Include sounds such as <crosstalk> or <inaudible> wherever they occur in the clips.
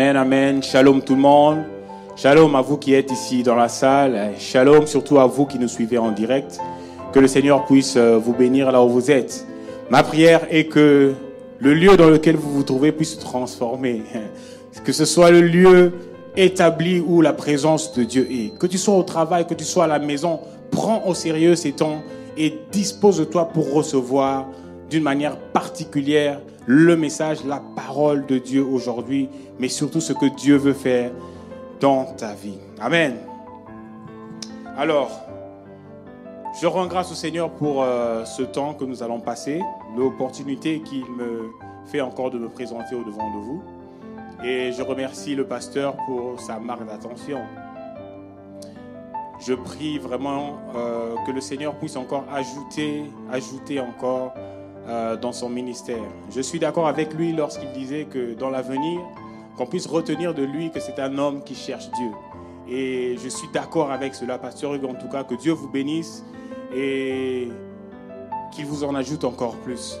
Amen, amen. Shalom tout le monde. Shalom à vous qui êtes ici dans la salle. Shalom surtout à vous qui nous suivez en direct. Que le Seigneur puisse euh, vous bénir là où vous êtes. Ma prière est que le lieu dans lequel vous vous trouvez puisse se transformer. <laughs> Que ce soit le lieu établi où la présence de Dieu est. Que tu sois au travail, que tu sois à la maison, prends au sérieux ces temps et dispose-toi pour recevoir d'une manière particulière le message, la parole de Dieu aujourd'hui, mais surtout ce que Dieu veut faire dans ta vie. Amen. Alors, je rends grâce au Seigneur pour euh, ce temps que nous allons passer, l'opportunité qu'il me fait encore de me présenter au devant de vous. Et je remercie le pasteur pour sa marque d'attention. Je prie vraiment euh, que le Seigneur puisse encore ajouter, ajouter encore euh, dans son ministère. Je suis d'accord avec lui lorsqu'il disait que dans l'avenir, qu'on puisse retenir de lui que c'est un homme qui cherche Dieu. Et je suis d'accord avec cela, pasteur Hugues, en tout cas, que Dieu vous bénisse et qu'il vous en ajoute encore plus.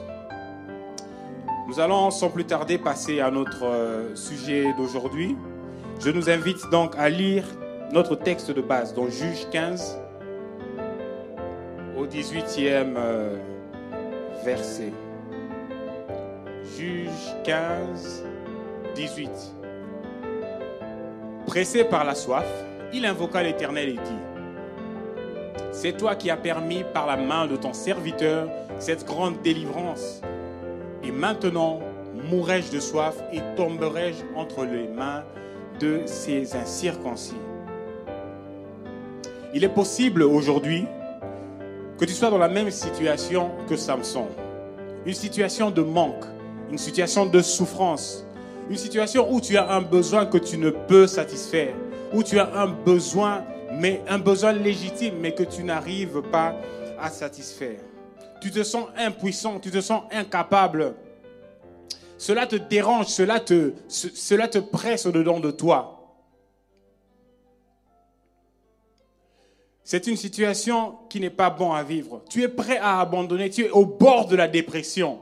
Nous allons sans plus tarder passer à notre euh, sujet d'aujourd'hui. Je nous invite donc à lire notre texte de base, dans Juge 15, au 18e euh, verset. Juge 15, 18. Pressé par la soif, il invoqua l'Éternel et dit, C'est toi qui as permis par la main de ton serviteur cette grande délivrance. Et maintenant, mourrai-je de soif et tomberai-je entre les mains de ces incirconcis? Il est possible aujourd'hui que tu sois dans la même situation que Samson. Une situation de manque, une situation de souffrance, une situation où tu as un besoin que tu ne peux satisfaire, où tu as un besoin, mais un besoin légitime, mais que tu n'arrives pas à satisfaire. Tu te sens impuissant, tu te sens incapable. Cela te dérange, cela te, cela te presse au-dedans de toi. C'est une situation qui n'est pas bon à vivre. Tu es prêt à abandonner, tu es au bord de la dépression.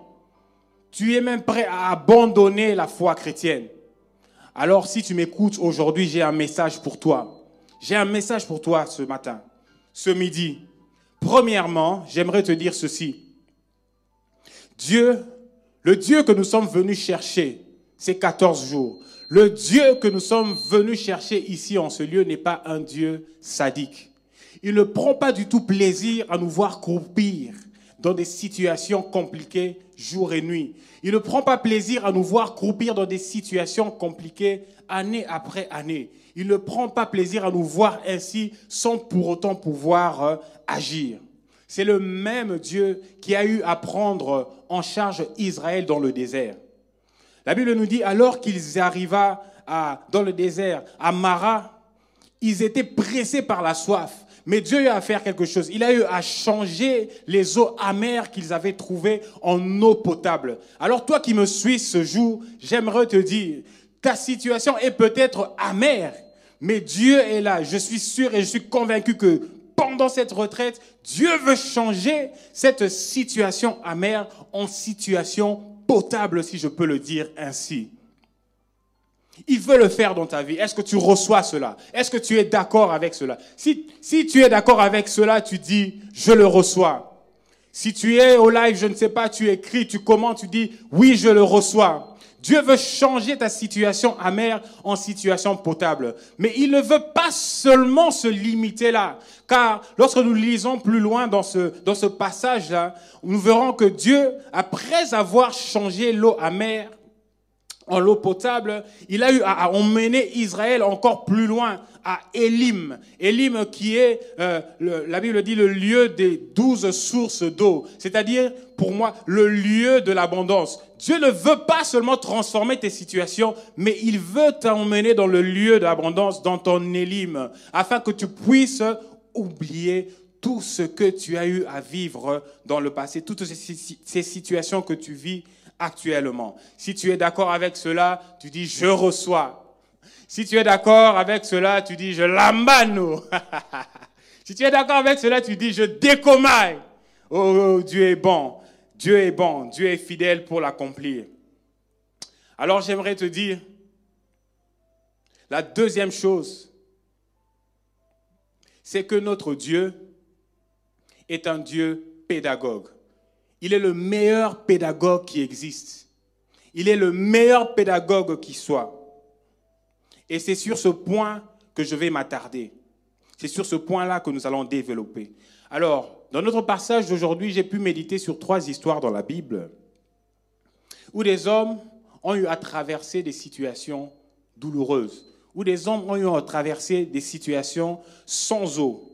Tu es même prêt à abandonner la foi chrétienne. Alors si tu m'écoutes aujourd'hui, j'ai un message pour toi. J'ai un message pour toi ce matin, ce midi. Premièrement, j'aimerais te dire ceci. Dieu, le Dieu que nous sommes venus chercher ces 14 jours, le Dieu que nous sommes venus chercher ici en ce lieu n'est pas un Dieu sadique. Il ne prend pas du tout plaisir à nous voir croupir dans des situations compliquées jour et nuit. Il ne prend pas plaisir à nous voir croupir dans des situations compliquées année après année. Il ne prend pas plaisir à nous voir ainsi sans pour autant pouvoir euh, agir. C'est le même Dieu qui a eu à prendre en charge Israël dans le désert. La Bible nous dit alors qu'ils arriva dans le désert, à Mara, ils étaient pressés par la soif. Mais Dieu a eu à faire quelque chose. Il a eu à changer les eaux amères qu'ils avaient trouvées en eau potable. Alors toi qui me suis ce jour, j'aimerais te dire, ta situation est peut-être amère, mais Dieu est là. Je suis sûr et je suis convaincu que pendant cette retraite, Dieu veut changer cette situation amère en situation potable, si je peux le dire ainsi. Il veut le faire dans ta vie. Est-ce que tu reçois cela? Est-ce que tu es d'accord avec cela? Si, si tu es d'accord avec cela, tu dis, je le reçois. Si tu es au live, je ne sais pas, tu écris, tu commentes, tu dis, oui, je le reçois. Dieu veut changer ta situation amère en situation potable. Mais il ne veut pas seulement se limiter là. Car lorsque nous lisons plus loin dans ce, dans ce passage-là, nous verrons que Dieu, après avoir changé l'eau amère en l'eau potable, il a eu à emmener Israël encore plus loin, à Elim. Elim qui est, euh, la Bible dit, le lieu des douze sources d'eau, c'est-à-dire pour moi le lieu de l'abondance. Dieu ne veut pas seulement transformer tes situations, mais il veut t'emmener dans le lieu de l'abondance, dans ton Elim, afin que tu puisses oublier tout ce que tu as eu à vivre dans le passé, toutes ces situations que tu vis actuellement. Si tu es d'accord avec cela, tu dis je reçois. Si tu es d'accord avec cela, tu dis je l'ambano. <laughs> si tu es d'accord avec cela, tu dis je décomaille. Oh, oh, Dieu est bon. Dieu est bon. Dieu est fidèle pour l'accomplir. Alors j'aimerais te dire La deuxième chose, c'est que notre Dieu est un Dieu pédagogue. Il est le meilleur pédagogue qui existe. Il est le meilleur pédagogue qui soit. Et c'est sur ce point que je vais m'attarder. C'est sur ce point-là que nous allons développer. Alors, dans notre passage d'aujourd'hui, j'ai pu méditer sur trois histoires dans la Bible où des hommes ont eu à traverser des situations douloureuses, où des hommes ont eu à traverser des situations sans eau.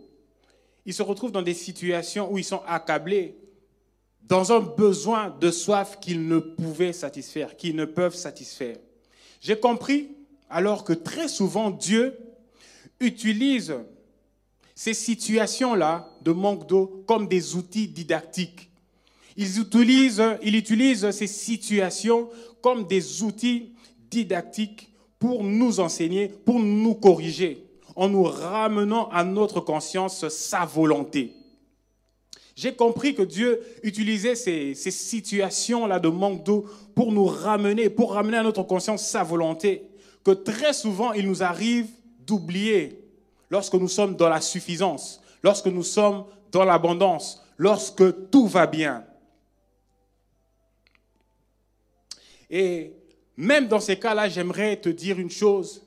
Ils se retrouvent dans des situations où ils sont accablés, dans un besoin de soif qu'ils ne pouvaient satisfaire, qu'ils ne peuvent satisfaire. J'ai compris alors que très souvent Dieu utilise ces situations-là de manque d'eau comme des outils didactiques. Il utilise, il utilise ces situations comme des outils didactiques pour nous enseigner, pour nous corriger, en nous ramenant à notre conscience sa volonté. J'ai compris que Dieu utilisait ces, situations-là de manque d'eau pour nous ramener, pour ramener à notre conscience sa volonté, que très souvent il nous arrive d'oublier lorsque nous sommes dans la suffisance, lorsque nous sommes dans l'abondance, lorsque tout va bien. Et même dans ces cas-là, j'aimerais te dire une chose.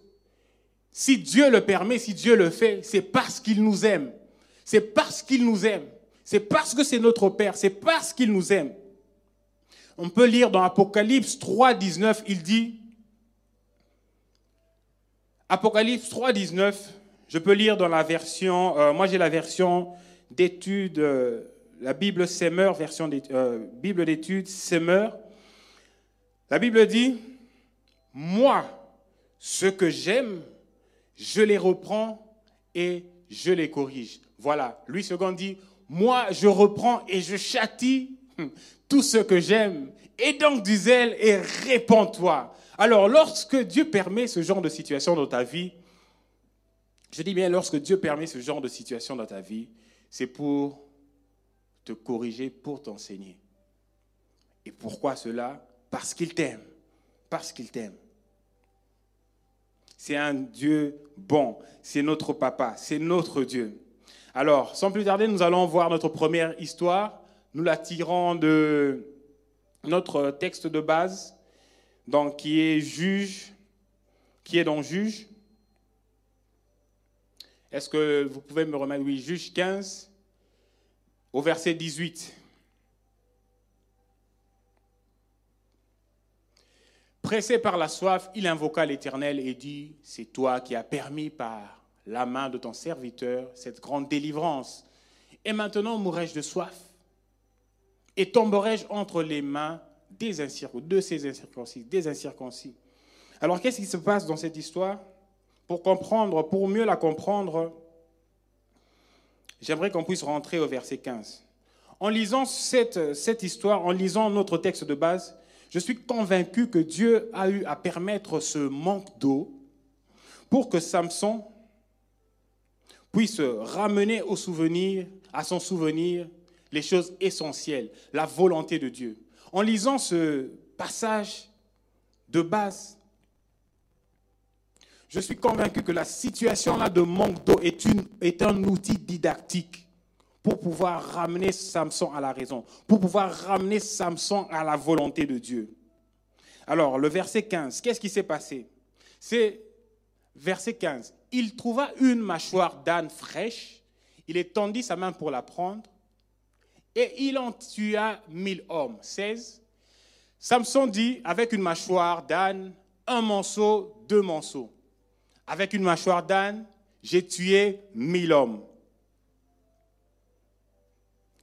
Si Dieu le permet, si Dieu le fait, c'est parce qu'il nous aime. C'est parce qu'il nous aime. C'est parce que c'est notre Père. C'est parce qu'il nous aime. On peut lire dans Apocalypse 3, 19, il dit, Apocalypse 3, 19, je peux lire dans la version, euh, moi j'ai la version d'études, euh, la Bible Semeur, version euh, Bible d'études Semeur. La Bible dit, moi, ce que j'aime, je les reprends et je les corrige. Voilà, Louis II dit, moi, je reprends et je châtie <laughs> tout ce que j'aime. Et donc du zèle et répands-toi. Alors, lorsque Dieu permet ce genre de situation dans ta vie, je dis bien, lorsque Dieu permet ce genre de situation dans ta vie, c'est pour te corriger, pour t'enseigner. Et pourquoi cela? Parce qu'il t'aime. Parce qu'il t'aime. C'est un Dieu bon. C'est notre papa. C'est notre Dieu. Alors, sans plus tarder, nous allons voir notre première histoire. Nous la tirons de notre texte de base, donc, qui est juge, qui est dans juge, est-ce que vous pouvez me remettre, oui, juge 15, au verset 18. Pressé par la soif, il invoqua l'Éternel et dit, c'est toi qui as permis par la main de ton serviteur cette grande délivrance. Et maintenant mourrai-je de soif Et tomberai-je entre les mains des de ces incirconcis, des incirconcis. Alors qu'est-ce qui se passe dans cette histoire? Pour comprendre, pour mieux la comprendre, j'aimerais qu'on puisse rentrer au verset 15. En lisant cette, cette histoire, en lisant notre texte de base, je suis convaincu que Dieu a eu à permettre ce manque d'eau pour que Samson puisse ramener au souvenir, à son souvenir, les choses essentielles, la volonté de Dieu. En lisant ce passage de base, je suis convaincu que la situation-là de manque d'eau est, est un outil didactique pour pouvoir ramener Samson à la raison, pour pouvoir ramener Samson à la volonté de Dieu. Alors, le verset 15, qu'est-ce qui s'est passé? C'est verset 15. Il trouva une mâchoire d'âne fraîche, il étendit sa main pour la prendre, et il en tua mille hommes. 16. Samson dit, avec une mâchoire d'âne, un morceau, deux morceaux. Avec une mâchoire d'âne, j'ai tué mille hommes.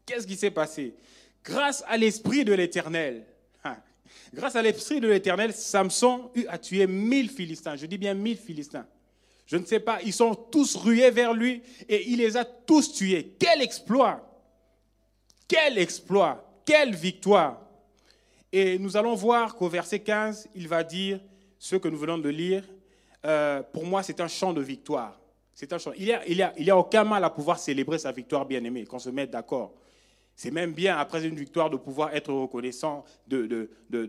Qu'est-ce qui s'est passé? Grâce à l'Esprit de l'Éternel, <laughs> grâce à l'Esprit de l'Éternel, Samson a tué mille Philistins. Je dis bien mille Philistins. Je ne sais pas, ils sont tous rués vers lui et il les a tous tués. Quel exploit Quel exploit Quelle victoire Et nous allons voir qu'au verset 15, il va dire ce que nous venons de lire. Euh, pour moi, c'est un chant de victoire. Il n'y a, a, aucun mal à pouvoir célébrer sa victoire bien-aimée, qu'on se mette d'accord. C'est même bien, après une victoire, de pouvoir être reconnaissant, de,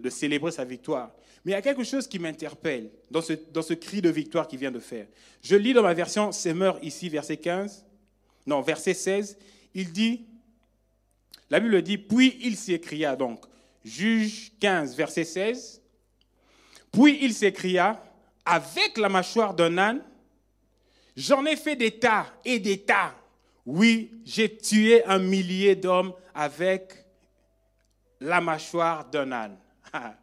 célébrer sa victoire. Mais il y a quelque chose qui m'interpelle dans ce, cri de victoire qu'il vient de faire. Je lis dans ma version Semeur ici, verset 15, non, verset 16, il dit, la Bible dit, puis il s'écria donc, Juge 15, verset 16, puis il s'écria, avec la mâchoire d'un âne, j'en ai fait des tas et des tas. Oui, j'ai tué un millier d'hommes avec la mâchoire d'un âne. <laughs>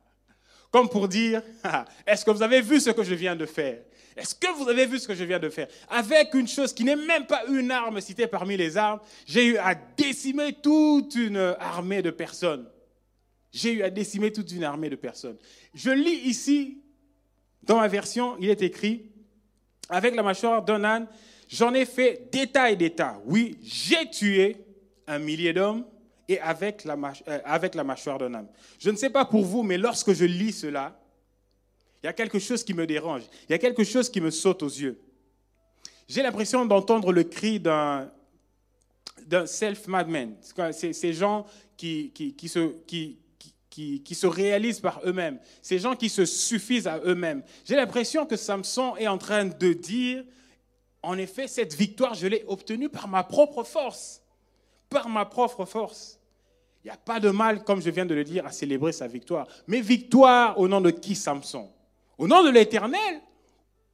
Comme pour dire, <laughs> est-ce que vous avez vu ce que je viens de faire? Est-ce que vous avez vu ce que je viens de faire? Avec une chose qui n'est même pas une arme citée parmi les armes, j'ai eu à décimer toute une armée de personnes. J'ai eu à décimer toute une armée de personnes. Je lis ici, dans ma version, il est écrit, avec la mâchoire d'un âne, j'en ai fait d'état et d'état. Oui, j'ai tué un millier d'hommes et avec la, euh, avec la mâchoire d'un âne. Je ne sais pas pour vous, mais lorsque je lis cela, il y a quelque chose qui me dérange. Il y a quelque chose qui me saute aux yeux. J'ai l'impression d'entendre le cri d'un C'est ces gens qui, qui, qui, se, qui, qui, se réalisent par eux-mêmes, ces gens qui se suffisent à eux-mêmes. J'ai l'impression que Samson est en train de dire, en effet, cette victoire, je l'ai obtenue par ma propre force, par ma propre force. Il n'y a pas de mal, comme je viens de le dire, à célébrer sa victoire. Mais victoire au nom de qui Samson? Au nom de l'Éternel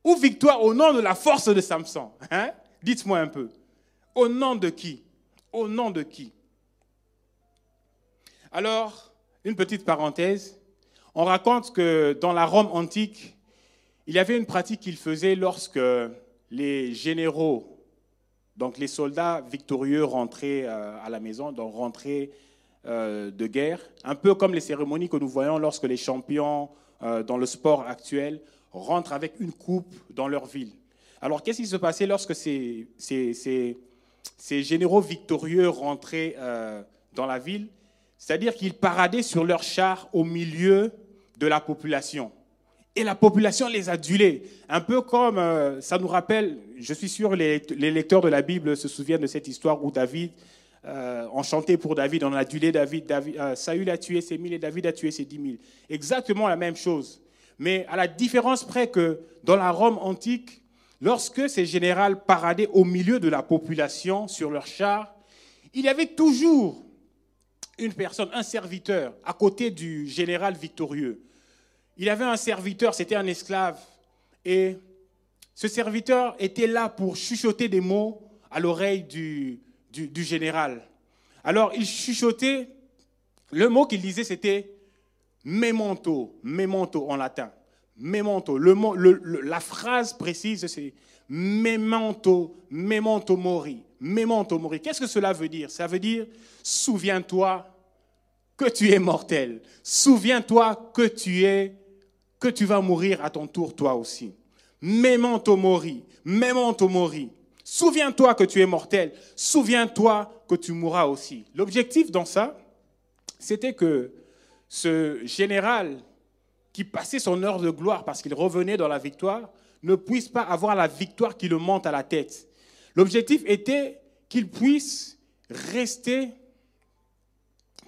Ou victoire au nom de la force de Samson hein? Dites-moi un peu. Au nom de qui? Au nom de qui? Alors, une petite parenthèse. On raconte que dans la Rome antique, il y avait une pratique qu'ils faisaient lorsque les généraux, donc les soldats victorieux rentraient euh, à la maison, donc rentraient de guerre, un peu comme les cérémonies que nous voyons lorsque les champions euh, dans le sport actuel rentrent avec une coupe dans leur ville. Alors qu'est-ce qui se passait lorsque ces, généraux victorieux rentraient dans la ville? C'est-à-dire qu'ils paradaient sur leurs chars au milieu de la population. Et la population les adulait. Un peu comme, euh, ça nous rappelle, je suis sûr les, les, lecteurs de la Bible se souviennent de cette histoire où David, euh, on chantait pour David, on a adulé David, David euh, Saül a tué ses mille et David a tué ses dix mille. Exactement la même chose. Mais à la différence près que dans la Rome antique, lorsque ces généraux paradaient au milieu de la population sur leurs chars, il y avait toujours une personne, un serviteur, à côté du général victorieux. Il avait un serviteur, c'était un esclave. Et ce serviteur était là pour chuchoter des mots à l'oreille du, du, général. Alors il chuchotait, le mot qu'il disait c'était memento, memento en latin. Memento. Le la phrase précise c'est memento, memento mori. Memento mori. Qu'est-ce que cela veut dire? Ça veut dire souviens-toi que tu es mortel. Souviens-toi que tu es, que tu vas mourir à ton tour toi aussi. Memento mori, memento mori. Souviens-toi que tu es mortel. Souviens-toi que tu mourras aussi. L'objectif dans ça, c'était que ce général qui passait son heure de gloire parce qu'il revenait dans la victoire, ne puisse pas avoir la victoire qui le monte à la tête. L'objectif était qu'il puisse rester,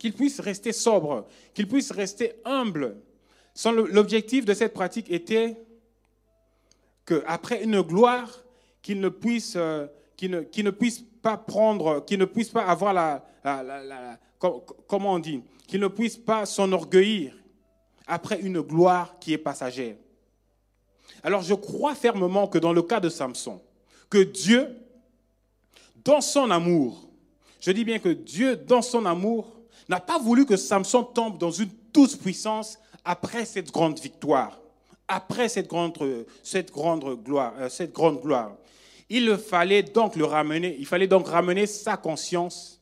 qu'il puisse rester sobre, qu'il puisse rester humble. L'objectif de cette pratique était qu'après une gloire, qu'il ne puisse, euh, ne, ne puisse pas prendre, qu'il ne puisse pas avoir la, comment on dit, qu'il ne puisse pas s'enorgueillir après une gloire qui est passagère. Alors je crois fermement que dans le cas de Samson, que Dieu, dans son amour, je dis bien que Dieu, dans son amour, n'a pas voulu que Samson tombe dans une toute-puissance après cette grande victoire, après cette grande, cette grande gloire, euh, cette grande gloire. Il fallait donc le ramener, il fallait donc ramener sa conscience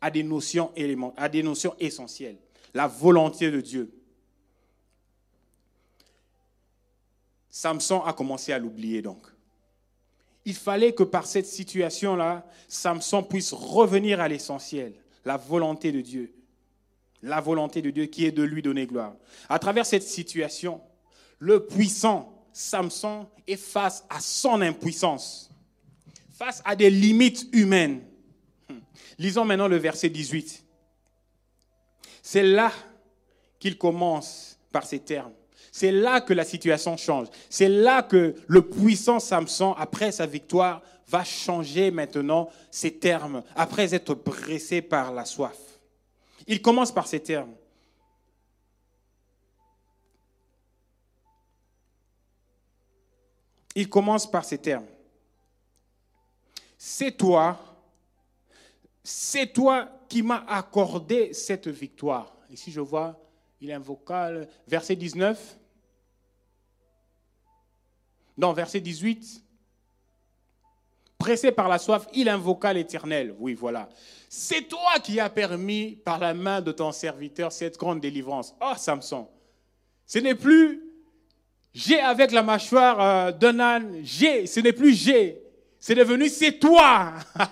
à des notions à des notions essentielles, la volonté de Dieu. Samson a commencé à l'oublier donc. Il fallait que par cette situation-là, Samson puisse revenir à l'essentiel, la volonté de Dieu. La volonté de Dieu qui est de lui donner gloire. À travers cette situation, le puissant Samson est face à son impuissance, face à des limites humaines. Lisons maintenant le verset 18. C'est là qu'il commence par ces termes. C'est là que la situation change. C'est là que le puissant Samson, après sa victoire, va changer maintenant ses termes, après être pressé par la soif. Il commence par ces termes. Il commence par ces termes. C'est toi, c'est toi qui m'as accordé cette victoire. Ici, je vois, il a un vocal, verset 19. Non, verset 18. Pressé par la soif, il invoqua l'Éternel. Oui, voilà. C'est toi qui as permis par la main de ton serviteur cette grande délivrance. Oh, Samson, ce n'est plus j'ai avec la mâchoire euh, d'un âne, j'ai, ce n'est plus j'ai, c'est devenu c'est toi. <laughs>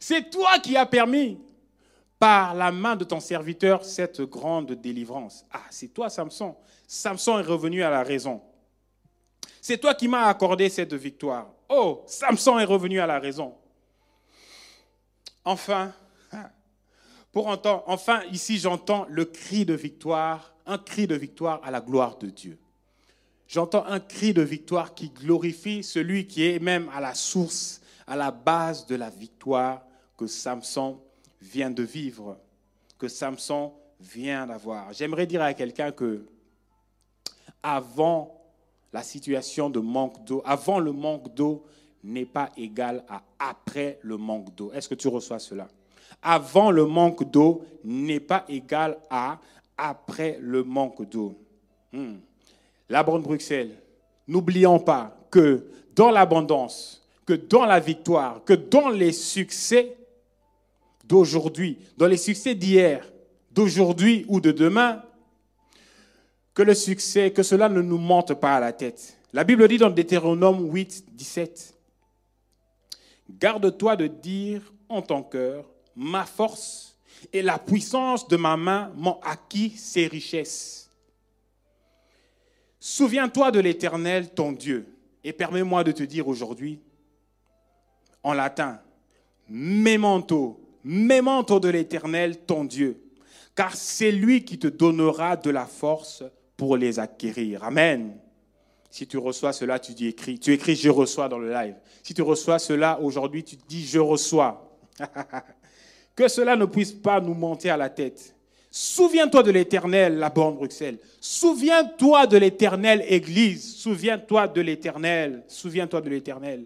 c'est toi qui as permis par la main de ton serviteur cette grande délivrance. Ah, c'est toi, Samson. Samson est revenu à la raison. C'est toi qui m'as accordé cette victoire. Oh, Samson est revenu à la raison. Enfin, <laughs> pour entendre, enfin, ici j'entends le cri de victoire, un cri de victoire à la gloire de Dieu. J'entends un cri de victoire qui glorifie celui qui est même à la source, à la base de la victoire que Samson vient de vivre, que Samson vient d'avoir. J'aimerais dire à quelqu'un que avant la situation de manque d'eau, avant le manque d'eau n'est pas égal à après le manque d'eau. Est-ce que tu reçois cela? Avant le manque d'eau n'est pas égal à après le manque d'eau. Hmm. La Bonne Bruxelles, n'oublions pas que dans l'abondance, que dans la victoire, que dans les succès d'aujourd'hui, dans les succès d'hier, d'aujourd'hui ou de demain, que le succès, que cela ne nous monte pas à la tête. La Bible dit dans Deutéronome 8, 17, Garde-toi de dire en ton cœur, ma force et la puissance de ma main m'ont acquis ces richesses. Souviens-toi de l'Éternel, ton Dieu, et permets-moi de te dire aujourd'hui, en latin, memento, memento de l'Éternel, ton Dieu, car c'est lui qui te donnera de la force pour les acquérir. Amen. Si tu reçois cela, tu dis écris. Tu écris je reçois dans le live. Si tu reçois cela aujourd'hui, tu dis je reçois. <laughs> que cela ne puisse pas nous monter à la tête. Souviens-toi de l'éternel, la borne Bruxelles. Souviens-toi de l'éternel Église. Souviens-toi de l'éternel. Souviens-toi de l'éternel.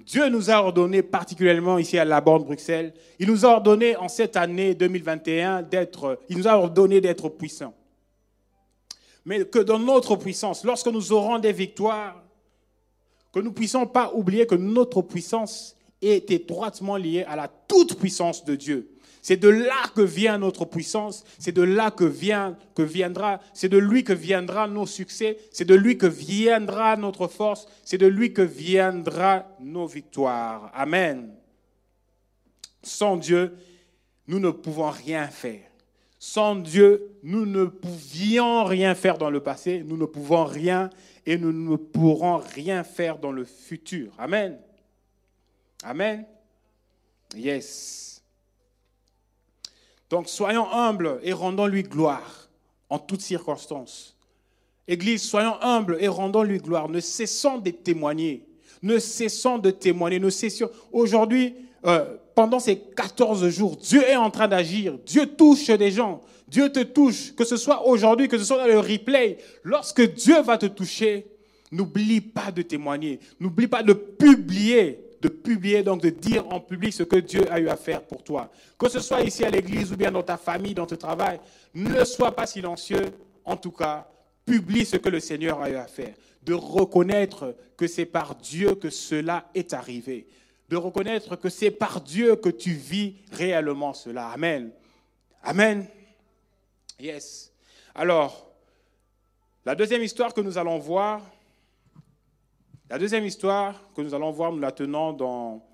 Dieu nous a ordonné, particulièrement ici à la borne Bruxelles, il nous a ordonné en cette année 2021 d'être, il nous a ordonné d'être puissants mais que dans notre puissance, lorsque nous aurons des victoires, que nous ne puissions pas oublier que notre puissance est étroitement liée à la toute puissance de Dieu. C'est de là que vient notre puissance, c'est de là que que viendra, c'est de lui que viendra nos succès, c'est de lui que viendra notre force, c'est de lui que viendra nos victoires. Amen. Sans Dieu, nous ne pouvons rien faire. Sans Dieu, nous ne pouvions rien faire dans le passé, nous ne pouvons rien et nous ne pourrons rien faire dans le futur. Amen. Amen. Yes. Donc soyons humbles et rendons-lui gloire en toutes circonstances. Église, soyons humbles et rendons-lui gloire. Ne cessons de témoigner. Ne cessons de témoigner. Ne cessons. Aujourd'hui, euh, pendant ces 14 jours, Dieu est en train d'agir. Dieu touche des gens. Dieu te touche, que ce soit aujourd'hui, que ce soit dans le replay. Lorsque Dieu va te toucher, n'oublie pas de témoigner. N'oublie pas de publier de publier, donc de dire en public ce que Dieu a eu à faire pour toi. Que ce soit ici à l'église ou bien dans ta famille, dans ton travail, ne sois pas silencieux. En tout cas, publie ce que le Seigneur a eu à faire. De reconnaître que c'est par Dieu que cela est arrivé de reconnaître que c'est par Dieu que tu vis réellement cela. Amen. Amen. Yes. Alors, la deuxième histoire que nous allons voir, la deuxième histoire que nous allons voir, nous la tenons dans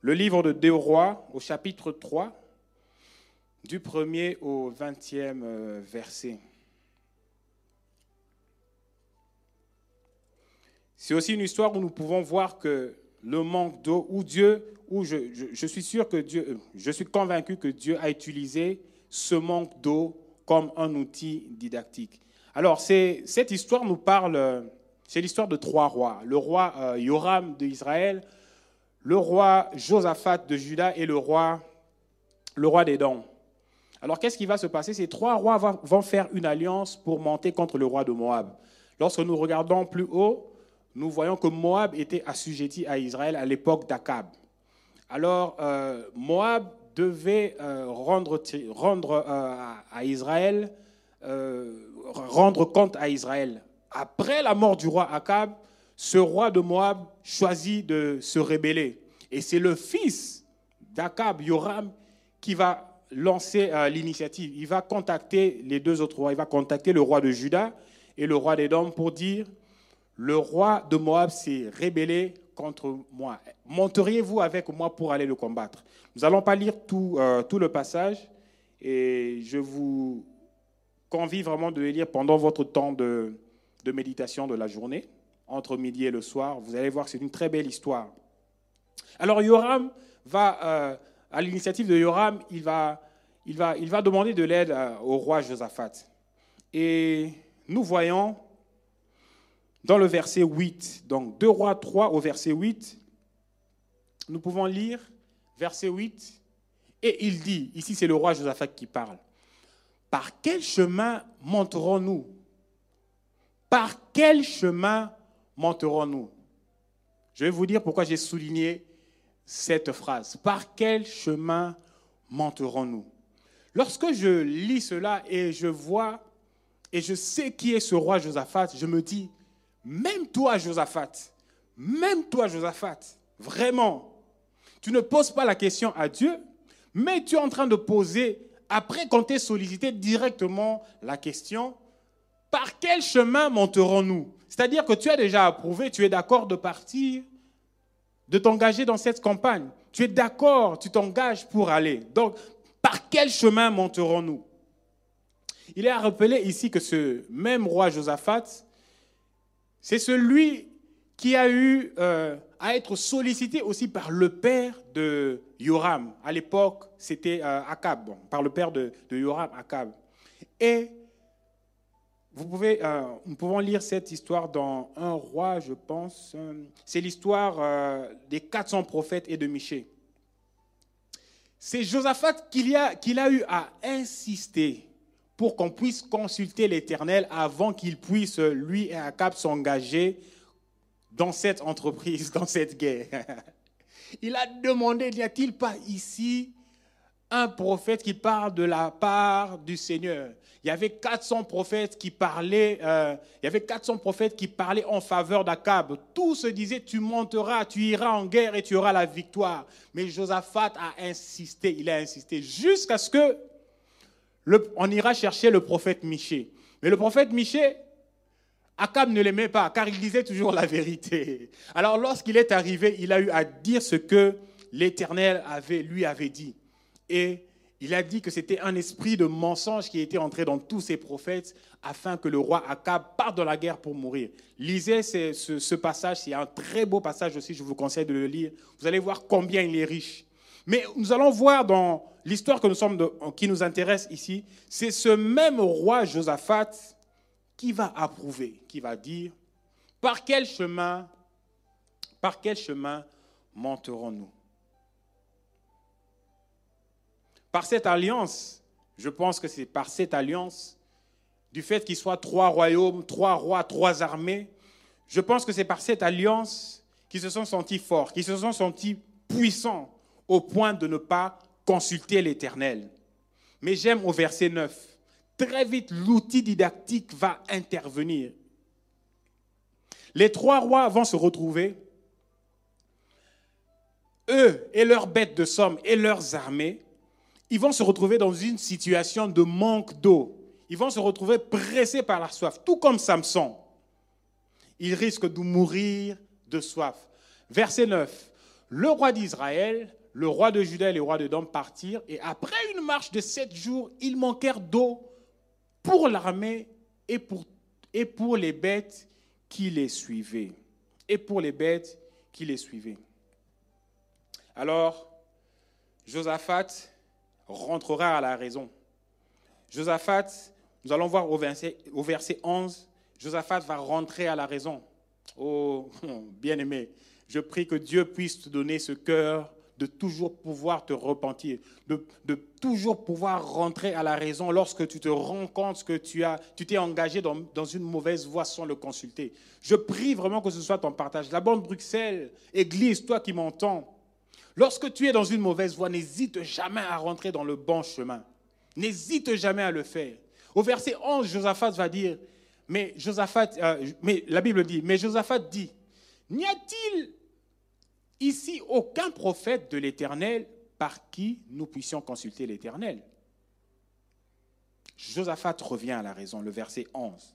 le livre de Deux Rois, au chapitre 3, du premier au vingtième euh, verset. C'est aussi une histoire où nous pouvons voir que le manque d'eau, où Dieu, où je, suis sûr que Dieu, euh, je suis convaincu que Dieu a utilisé ce manque d'eau comme un outil didactique. Alors, cette histoire nous parle, c'est l'histoire de trois rois. Le roi euh, Yoram d'Israël, le roi Josaphat de Juda et le roi, le roi. Alors, qu'est-ce qui va se passer? Ces trois rois vont faire une alliance pour monter contre le roi de Moab. Lorsque nous regardons plus haut, nous voyons que Moab était assujetti à Israël à l'époque d'Akab. Alors, euh, Moab devait euh, rendre, rendre euh, à Israël, rendre compte à Israël. Après la mort du roi Akab, ce roi de Moab choisit de se rebeller. Et c'est le fils d'Akab, Yoram, qui va lancer l'initiative. Il va contacter les deux autres rois. Il va contacter le roi de Juda et le roi d'Édom pour dire le roi de Moab s'est rébellé contre moi. Monteriez-vous avec moi pour aller le combattre? Nous n'allons pas lire tout, euh, tout le passage et je vous convie vraiment de le lire pendant votre temps de, de méditation de la journée, entre midi et le soir. Vous allez voir, c'est une très belle histoire. Alors Yoram va, euh, à l'initiative de Yoram, il va, il va, il va demander de l'aide euh, au roi Josaphat. Et nous voyons dans le verset 8, donc 2 rois 3 au verset 8, nous pouvons lire verset 8, et il dit, ici c'est le roi Josaphat qui parle, par quel chemin monterons-nous Par quel chemin monterons-nous? Je vais vous dire pourquoi j'ai souligné cette phrase. Par quel chemin monterons-nous? Lorsque je lis cela et je vois et je sais qui est ce roi Josaphat, je me dis, même toi, Josaphat, même toi, Josaphat, vraiment, tu ne poses pas la question à Dieu, mais tu es en train de poser, après qu'on t'ait sollicité directement la question, par quel chemin monterons-nous? C'est-à-dire que tu as déjà approuvé, tu es d'accord de partir, de t'engager dans cette campagne. Tu es d'accord, tu t'engages pour aller. Donc, par quel chemin monterons-nous? Il est à rappeler ici que ce même roi Josaphat, c'est celui qui a eu euh, à être sollicité aussi par le père de Yoram. À l'époque, c'était euh, Akab, par le père de, Yoram, Akab. Et euh, nous pouvons lire cette histoire dans Un roi, je pense. C'est l'histoire des 400 prophètes et de Michée. C'est Josaphat qu'il a, a eu à insister pour qu'on puisse consulter l'Éternel avant qu'il puisse, lui et Akab, s'engager dans cette entreprise, <laughs> dans cette guerre. Il a demandé, n'y a-t-il pas ici un prophète qui parle de la part du Seigneur? Il y avait 400 prophètes qui parlaient, euh, il y avait 400 prophètes qui parlaient en faveur d'Akab. Tout se disait, tu monteras, tu iras en guerre et tu auras la victoire. Mais Josaphat a insisté, il a insisté jusqu'à ce que on ira chercher le prophète Miché. Mais le prophète Miché, Akab ne l'aimait pas, car il disait toujours la vérité. Alors lorsqu'il est arrivé, il a eu à dire ce que l'Éternel lui avait dit. Et il a dit que c'était un esprit de mensonge qui était entré dans tous ces prophètes afin que le roi Akab parte dans la guerre pour mourir. Lisez ce, passage, c'est un très beau passage aussi, je vous conseille de le lire. Vous allez voir combien il est riche. Mais nous allons voir dans l'histoire que nous sommes qui nous intéresse ici, c'est ce même roi Josaphat qui va approuver, qui va dire par quel chemin, par quel chemin monterons-nous Par cette alliance, je pense que c'est par cette alliance, du fait qu'il soit trois royaumes, trois rois, trois armées, je pense que c'est par cette alliance qu'ils se sont sentis forts, qu'ils se sont sentis puissants au point de ne pas consulter l'Éternel. Mais j'aime au verset 9. Très vite, l'outil didactique va intervenir. Les trois rois vont se retrouver, eux et leurs bêtes de somme et leurs armées, ils vont se retrouver dans une situation de manque d'eau. Ils vont se retrouver pressés par la soif, tout comme Samson. Ils risquent de mourir de soif. Verset 9. Le roi d'Israël le roi de Juda et le roi de Dom partirent, et après une marche de sept jours, ils manquèrent d'eau pour l'armée et pour, et pour les bêtes qui les suivaient. Et pour les bêtes qui les suivaient. Alors, Josaphat rentrera à la raison. Josaphat, nous allons voir au verset, au verset 11, Josaphat va rentrer à la raison. Oh, <laughs> bien-aimé, je prie que Dieu puisse te donner ce cœur de toujours pouvoir te repentir, de, toujours pouvoir rentrer à la raison lorsque tu te rends compte que tu as, tu t'es engagé dans, dans, une mauvaise voie sans le consulter. Je prie vraiment que ce soit ton partage. La bande Bruxelles, Église, toi qui m'entends, lorsque tu es dans une mauvaise voie, n'hésite jamais à rentrer dans le bon chemin. N'hésite jamais à le faire. Au verset 11, Josaphat va dire, mais Josaphat, euh, la Bible dit, mais Josaphat dit, n'y a-t-il ici aucun prophète de l'Éternel par qui nous puissions consulter l'Éternel? Josaphat revient à la raison, le verset 11.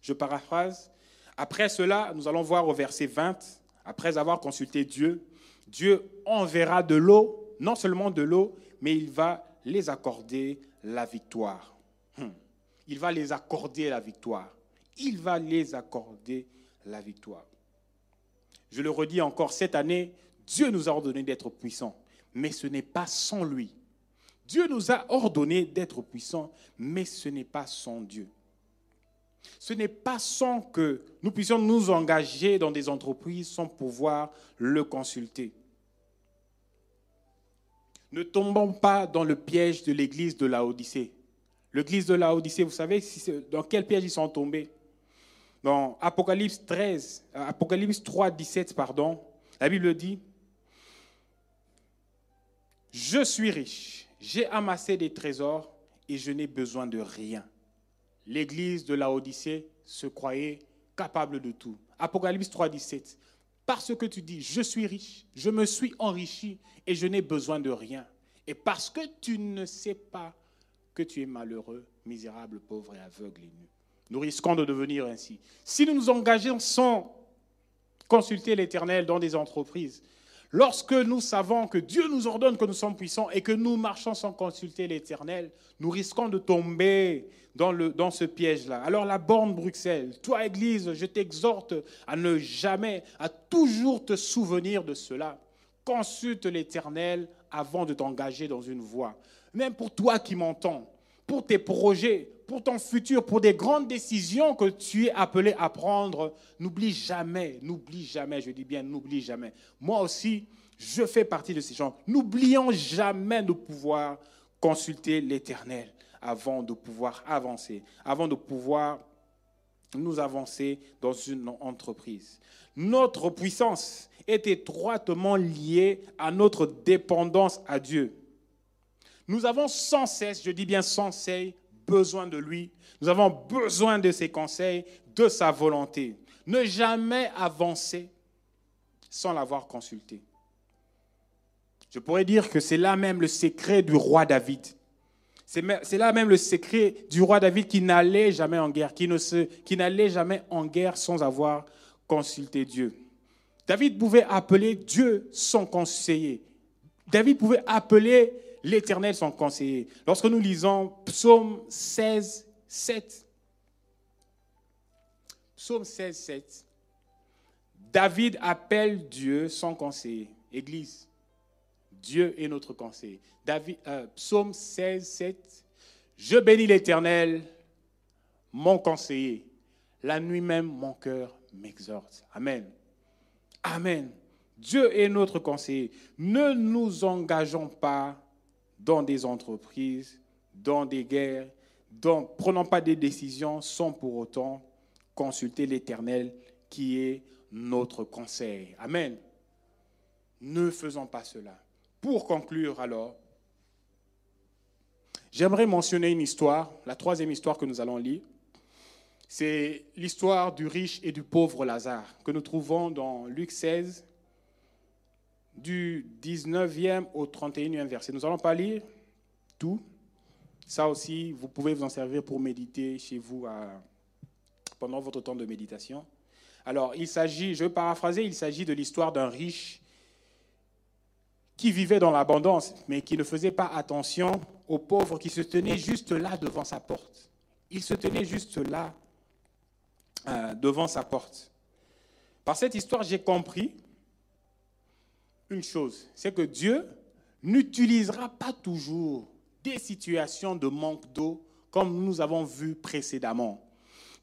Je paraphrase. Après cela, nous allons voir au verset 20, après avoir consulté Dieu, Dieu enverra de l'eau, non seulement de l'eau, mais il va les accorder la victoire. Hmm. Il va les accorder la victoire. Il va les accorder la victoire. Je le redis encore, cette année, Dieu nous a ordonné d'être puissants, mais ce n'est pas sans lui. Dieu nous a ordonné d'être puissants, mais ce n'est pas sans Dieu. Ce n'est pas sans que nous puissions nous engager dans des entreprises sans pouvoir le consulter. Ne tombons pas dans le piège de l'église de la Odyssée. L'église de la Odyssée, vous savez dans quel piège ils sont tombés? Dans Apocalypse 13, euh, Apocalypse 3, 17, pardon, la Bible dit Je suis riche, j'ai amassé des trésors et je n'ai besoin de rien. L'église de la Odyssée se croyait capable de tout. Apocalypse 3, 17. Parce que tu dis, je suis riche, je me suis enrichi et je n'ai besoin de rien. Et parce que tu ne sais pas que tu es malheureux, misérable, pauvre et aveugle et nu. Nous risquons de devenir ainsi. Si nous nous engageons sans consulter l'Éternel dans des entreprises, lorsque nous savons que Dieu nous ordonne que nous sommes puissants et que nous marchons sans consulter l'Éternel, nous risquons de tomber dans, le, dans ce piège-là. Alors la borne Bruxelles, toi Église, je t'exhorte à ne jamais, à toujours te souvenir de cela. Consulte l'Éternel avant de t'engager dans une voie. Même pour toi qui m'entends, pour tes projets, pour ton futur, pour des grandes décisions que tu es appelé à prendre, n'oublie jamais, n'oublie jamais, je dis bien n'oublie jamais. Moi aussi, je fais partie de ces gens. N'oublions jamais de pouvoir consulter l'Éternel avant de pouvoir avancer, avant de pouvoir nous avancer dans une entreprise. Notre puissance est étroitement liée à notre dépendance à Dieu. Nous avons sans cesse, je dis bien sans cesse, besoin de lui. Nous avons besoin de ses conseils, de sa volonté. Ne jamais avancer sans l'avoir consulté. Je pourrais dire que c'est là même le secret du roi David. C'est là même le secret du roi David qui n'allait jamais en guerre, qui, n'allait jamais en guerre sans avoir consulté Dieu. David pouvait appeler Dieu son conseiller. David pouvait appeler l'Éternel son conseiller. Lorsque nous lisons Psaume 16, 7, Psaume 16, 7, David appelle Dieu son conseiller. Église, Dieu est notre conseiller. Euh, Psaume 16, 7, Je bénis l'Éternel, mon conseiller. La nuit même, mon cœur m'exhorte. Amen. Amen. Dieu est notre conseiller. Ne nous engageons pas dans des entreprises, dans des guerres, ne prenons pas des décisions sans pour autant consulter l'Éternel qui est notre conseil. Amen. Ne faisons pas cela. Pour conclure alors, j'aimerais mentionner une histoire, la troisième histoire que nous allons lire. C'est l'histoire du riche et du pauvre Lazare que nous trouvons dans Luc 16, du 19e au 31e verset. Nous allons pas lire tout. Ça aussi, vous pouvez vous en servir pour méditer chez vous pendant votre temps de méditation. Alors, il s'agit, je vais paraphraser, il s'agit de l'histoire d'un riche qui vivait dans l'abondance, mais qui ne faisait pas attention aux pauvres qui se tenaient juste là devant sa porte. Il se tenait juste là euh, devant sa porte. Par cette histoire, j'ai compris une chose, c'est que Dieu n'utilisera pas toujours des situations de manque d'eau, comme nous avons vu précédemment.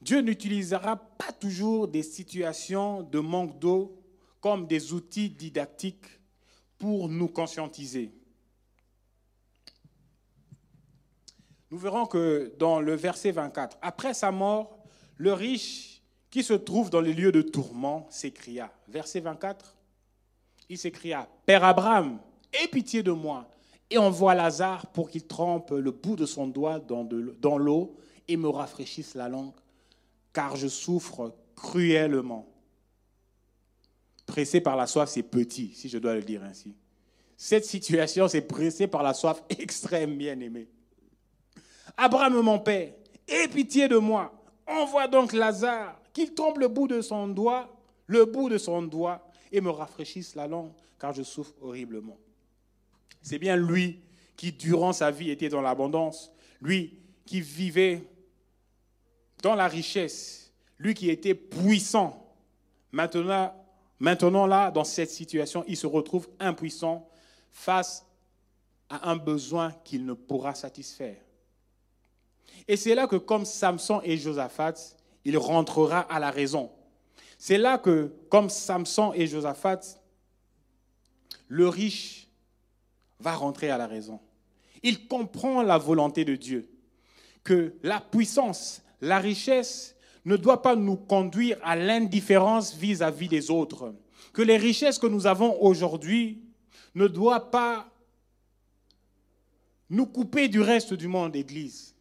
Dieu n'utilisera pas toujours des situations de manque d'eau comme des outils didactiques pour nous conscientiser. Nous verrons que dans le verset 24, après sa mort, le riche qui se trouve dans les lieux de tourment s'écria. Verset 24, il s'écria, Père Abraham, aie pitié de moi et envoie Lazare pour qu'il trempe le bout de son doigt dans l'eau et me rafraîchisse la langue, car je souffre cruellement. Pressé par la soif, c'est petit, si je dois le dire ainsi. Cette situation, c'est pressé par la soif <laughs> extrême, bien aimé. Abraham, mon père, aie pitié de moi. Envoie donc Lazare, qu'il trempe le bout de son doigt, le bout de son doigt, et me rafraîchisse la langue, car je souffre horriblement. C'est bien lui qui, durant sa vie, était dans l'abondance, lui qui vivait dans la richesse, lui qui était puissant. Maintenant, Maintenant, là, dans cette situation, il se retrouve impuissant face à un besoin qu'il ne pourra satisfaire. Et c'est là que, comme Samson et Josaphat, il rentrera à la raison. C'est là que, comme Samson et Josaphat, le riche va rentrer à la raison. Il comprend la volonté de Dieu, que la puissance, la richesse ne doit pas nous conduire à l'indifférence vis-à-vis des autres. Que les richesses que nous avons aujourd'hui ne doivent pas nous couper du reste du monde, Église.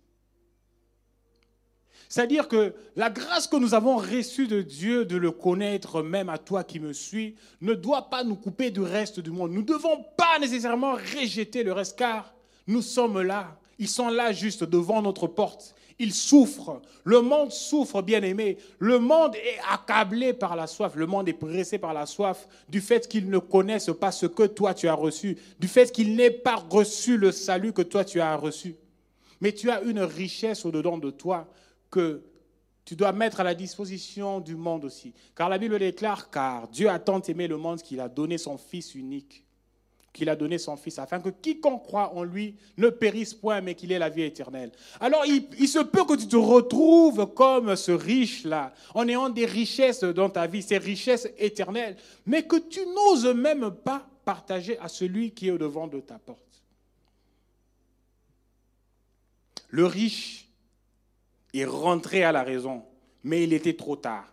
C'est-à-dire que la grâce que nous avons reçue de Dieu de le connaître, même à toi qui me suis, ne doit pas nous couper du reste du monde. Nous ne devons pas nécessairement rejeter le reste, car nous sommes là. Ils sont là juste devant notre porte il souffre. Le monde souffre, bien aimé. Le monde est accablé par la soif. Le monde est pressé par la soif du fait qu'il ne connaisse pas ce que toi tu as reçu, du fait qu'il n'ait pas reçu le salut que toi tu as reçu. Mais tu as une richesse au-dedans de toi que tu dois mettre à la disposition du monde aussi. Car la Bible déclare, car Dieu a tant aimé le monde qu'il a donné son Fils unique qu'il a donné son Fils, afin que quiconque croit en lui ne périsse point, mais qu'il ait la vie éternelle. Alors il, se peut que tu te retrouves comme ce riche-là, en ayant des richesses dans ta vie, ces richesses éternelles, mais que tu n'oses même pas partager à celui qui est au devant de ta porte. Le riche est rentré à la raison, mais il était trop tard.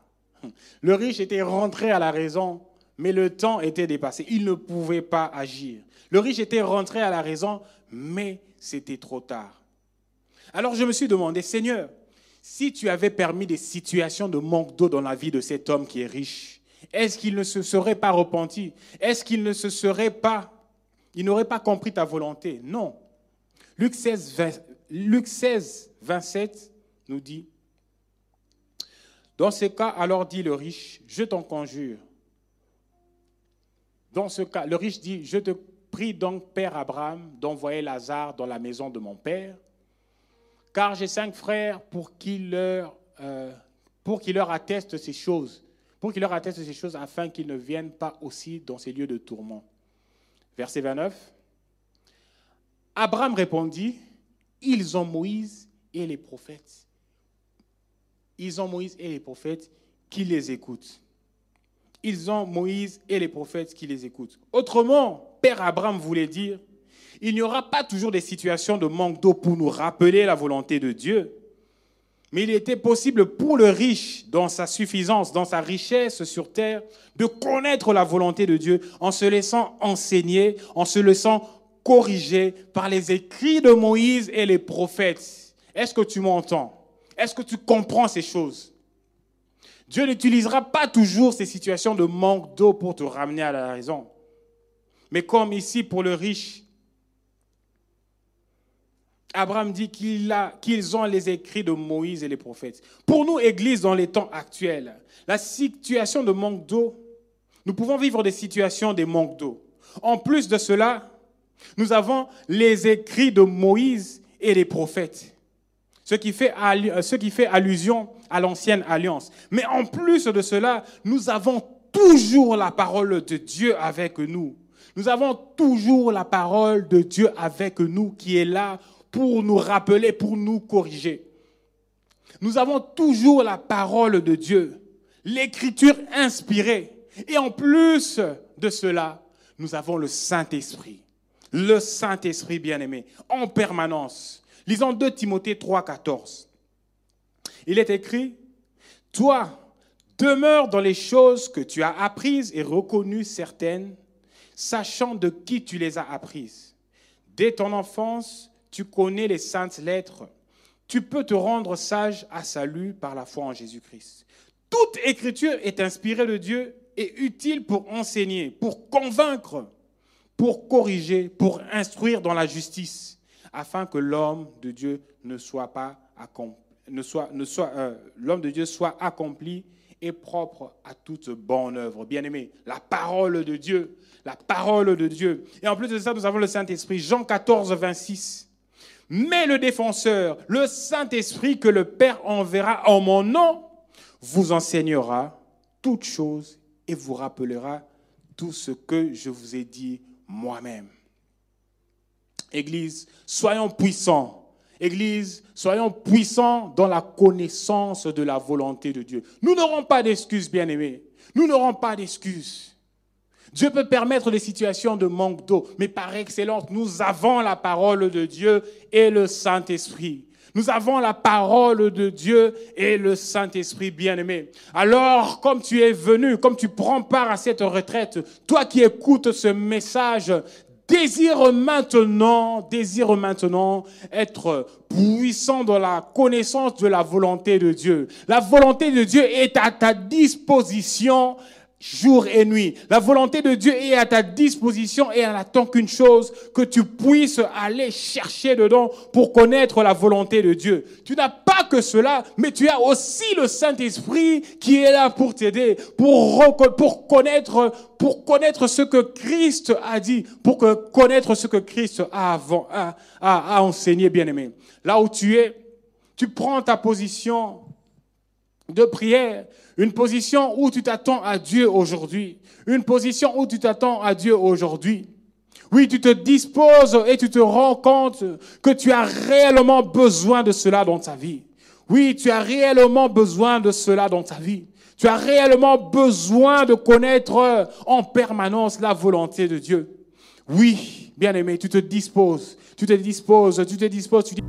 Le riche était rentré à la raison, mais le temps était dépassé. Il ne pouvait pas agir. Le riche était rentré à la raison, mais c'était trop tard. Alors je me suis demandé, Seigneur, si tu avais permis des situations de manque d'eau dans la vie de cet homme qui est riche, est-ce qu'il ne se serait pas repenti? Est-ce qu'il ne se serait pas, il n'aurait pas compris ta volonté? Non. Luc 16, Luc 16, 27 nous dit, dans ce cas, alors dit le riche, je t'en conjure, dans ce cas, le riche dit, je te prie donc, Père Abraham, d'envoyer Lazare dans la maison de mon Père, car j'ai cinq frères pour qu'ils leur, euh, leur attestent ces choses, pour leur attestent ces choses afin qu'ils ne viennent pas aussi dans ces lieux de tourment. Verset 29. Abraham répondit, ils ont Moïse et les prophètes. Ils ont Moïse et les prophètes qui les écoutent ils ont Moïse et les prophètes qui les écoutent. Autrement, Père Abraham voulait dire, il n'y aura pas toujours des situations de manque d'eau pour nous rappeler la volonté de Dieu, mais il était possible pour le riche, dans sa suffisance, dans sa richesse sur terre, de connaître la volonté de Dieu en se laissant enseigner, en se laissant corriger par les écrits de Moïse et les prophètes. Est-ce que tu m'entends? Est-ce que tu comprends ces choses? Dieu n'utilisera pas toujours ces situations de manque d'eau pour te ramener à la raison. Mais comme ici pour le riche, Abraham dit qu'ils ont les écrits de Moïse et les prophètes. Pour nous, Église, dans les temps actuels, la situation de manque d'eau, nous pouvons vivre des situations de manque d'eau. En plus de cela, nous avons les écrits de Moïse et les prophètes, ce qui fait, ce qui fait allusion à l'ancienne alliance. Mais en plus de cela, nous avons toujours la parole de Dieu avec nous. Nous avons toujours la parole de Dieu avec nous qui est là pour nous rappeler, pour nous corriger. Nous avons toujours la parole de Dieu, l'écriture inspirée. Et en plus de cela, nous avons le Saint-Esprit. Le Saint-Esprit bien-aimé, en permanence. Lisons 2 Timothée 3, 14. Il est écrit, Toi, demeure dans les choses que tu as apprises et reconnues certaines, sachant de qui tu les as apprises. Dès ton enfance, tu connais les saintes lettres. Tu peux te rendre sage à salut par la foi en Jésus-Christ. Toute écriture est inspirée de Dieu et utile pour enseigner, pour convaincre, pour corriger, pour instruire dans la justice, afin que l'homme de Dieu soit soit accompli et propre à toute bonne œuvre. Bien-aimé, la parole de Dieu, la parole de Dieu. Et en plus de ça, nous avons le Saint-Esprit. Jean 14, 26. Mais le défenseur, le Saint-Esprit que le Père enverra en mon nom, vous enseignera toutes choses et vous rappellera tout ce que je vous ai dit moi-même. Église, soyons puissants. Église, soyons puissants dans la connaissance de la volonté de Dieu. Nous n'aurons pas d'excuses, bien-aimés. Nous n'aurons pas d'excuses. Dieu peut permettre des situations de manque d'eau, mais par excellence, nous avons la parole de Dieu et le Saint-Esprit. Nous avons la parole de Dieu et le Saint-Esprit bien-aimé. Alors, comme tu es venu, comme tu prends part à cette retraite, toi qui écoutes ce message, désire maintenant, désire maintenant être puissant dans la connaissance de la volonté de Dieu. La volonté de Dieu est à ta disposition jour et nuit. La volonté de Dieu est à ta disposition et elle n'attend qu'une chose, que tu puisses aller chercher dedans pour connaître la volonté de Dieu. Tu n'as pas que cela, mais tu as aussi le Saint-Esprit qui est là pour t'aider, pour, pour connaître, pour connaître ce que Christ a dit, pour connaître ce que Christ a, a, a enseigné, bien aimé. Là où tu es, tu prends ta position de prière, une position où tu t'attends à Dieu aujourd'hui, une position où tu t'attends à Dieu aujourd'hui. Oui, tu te disposes et tu te rends compte que tu as réellement besoin de cela dans ta vie. Oui, tu as réellement besoin de cela dans ta vie. Tu as réellement besoin de connaître en permanence la volonté de Dieu. Oui, bien aimé, tu te disposes, tu te disposes, tu te disposes, tu dis...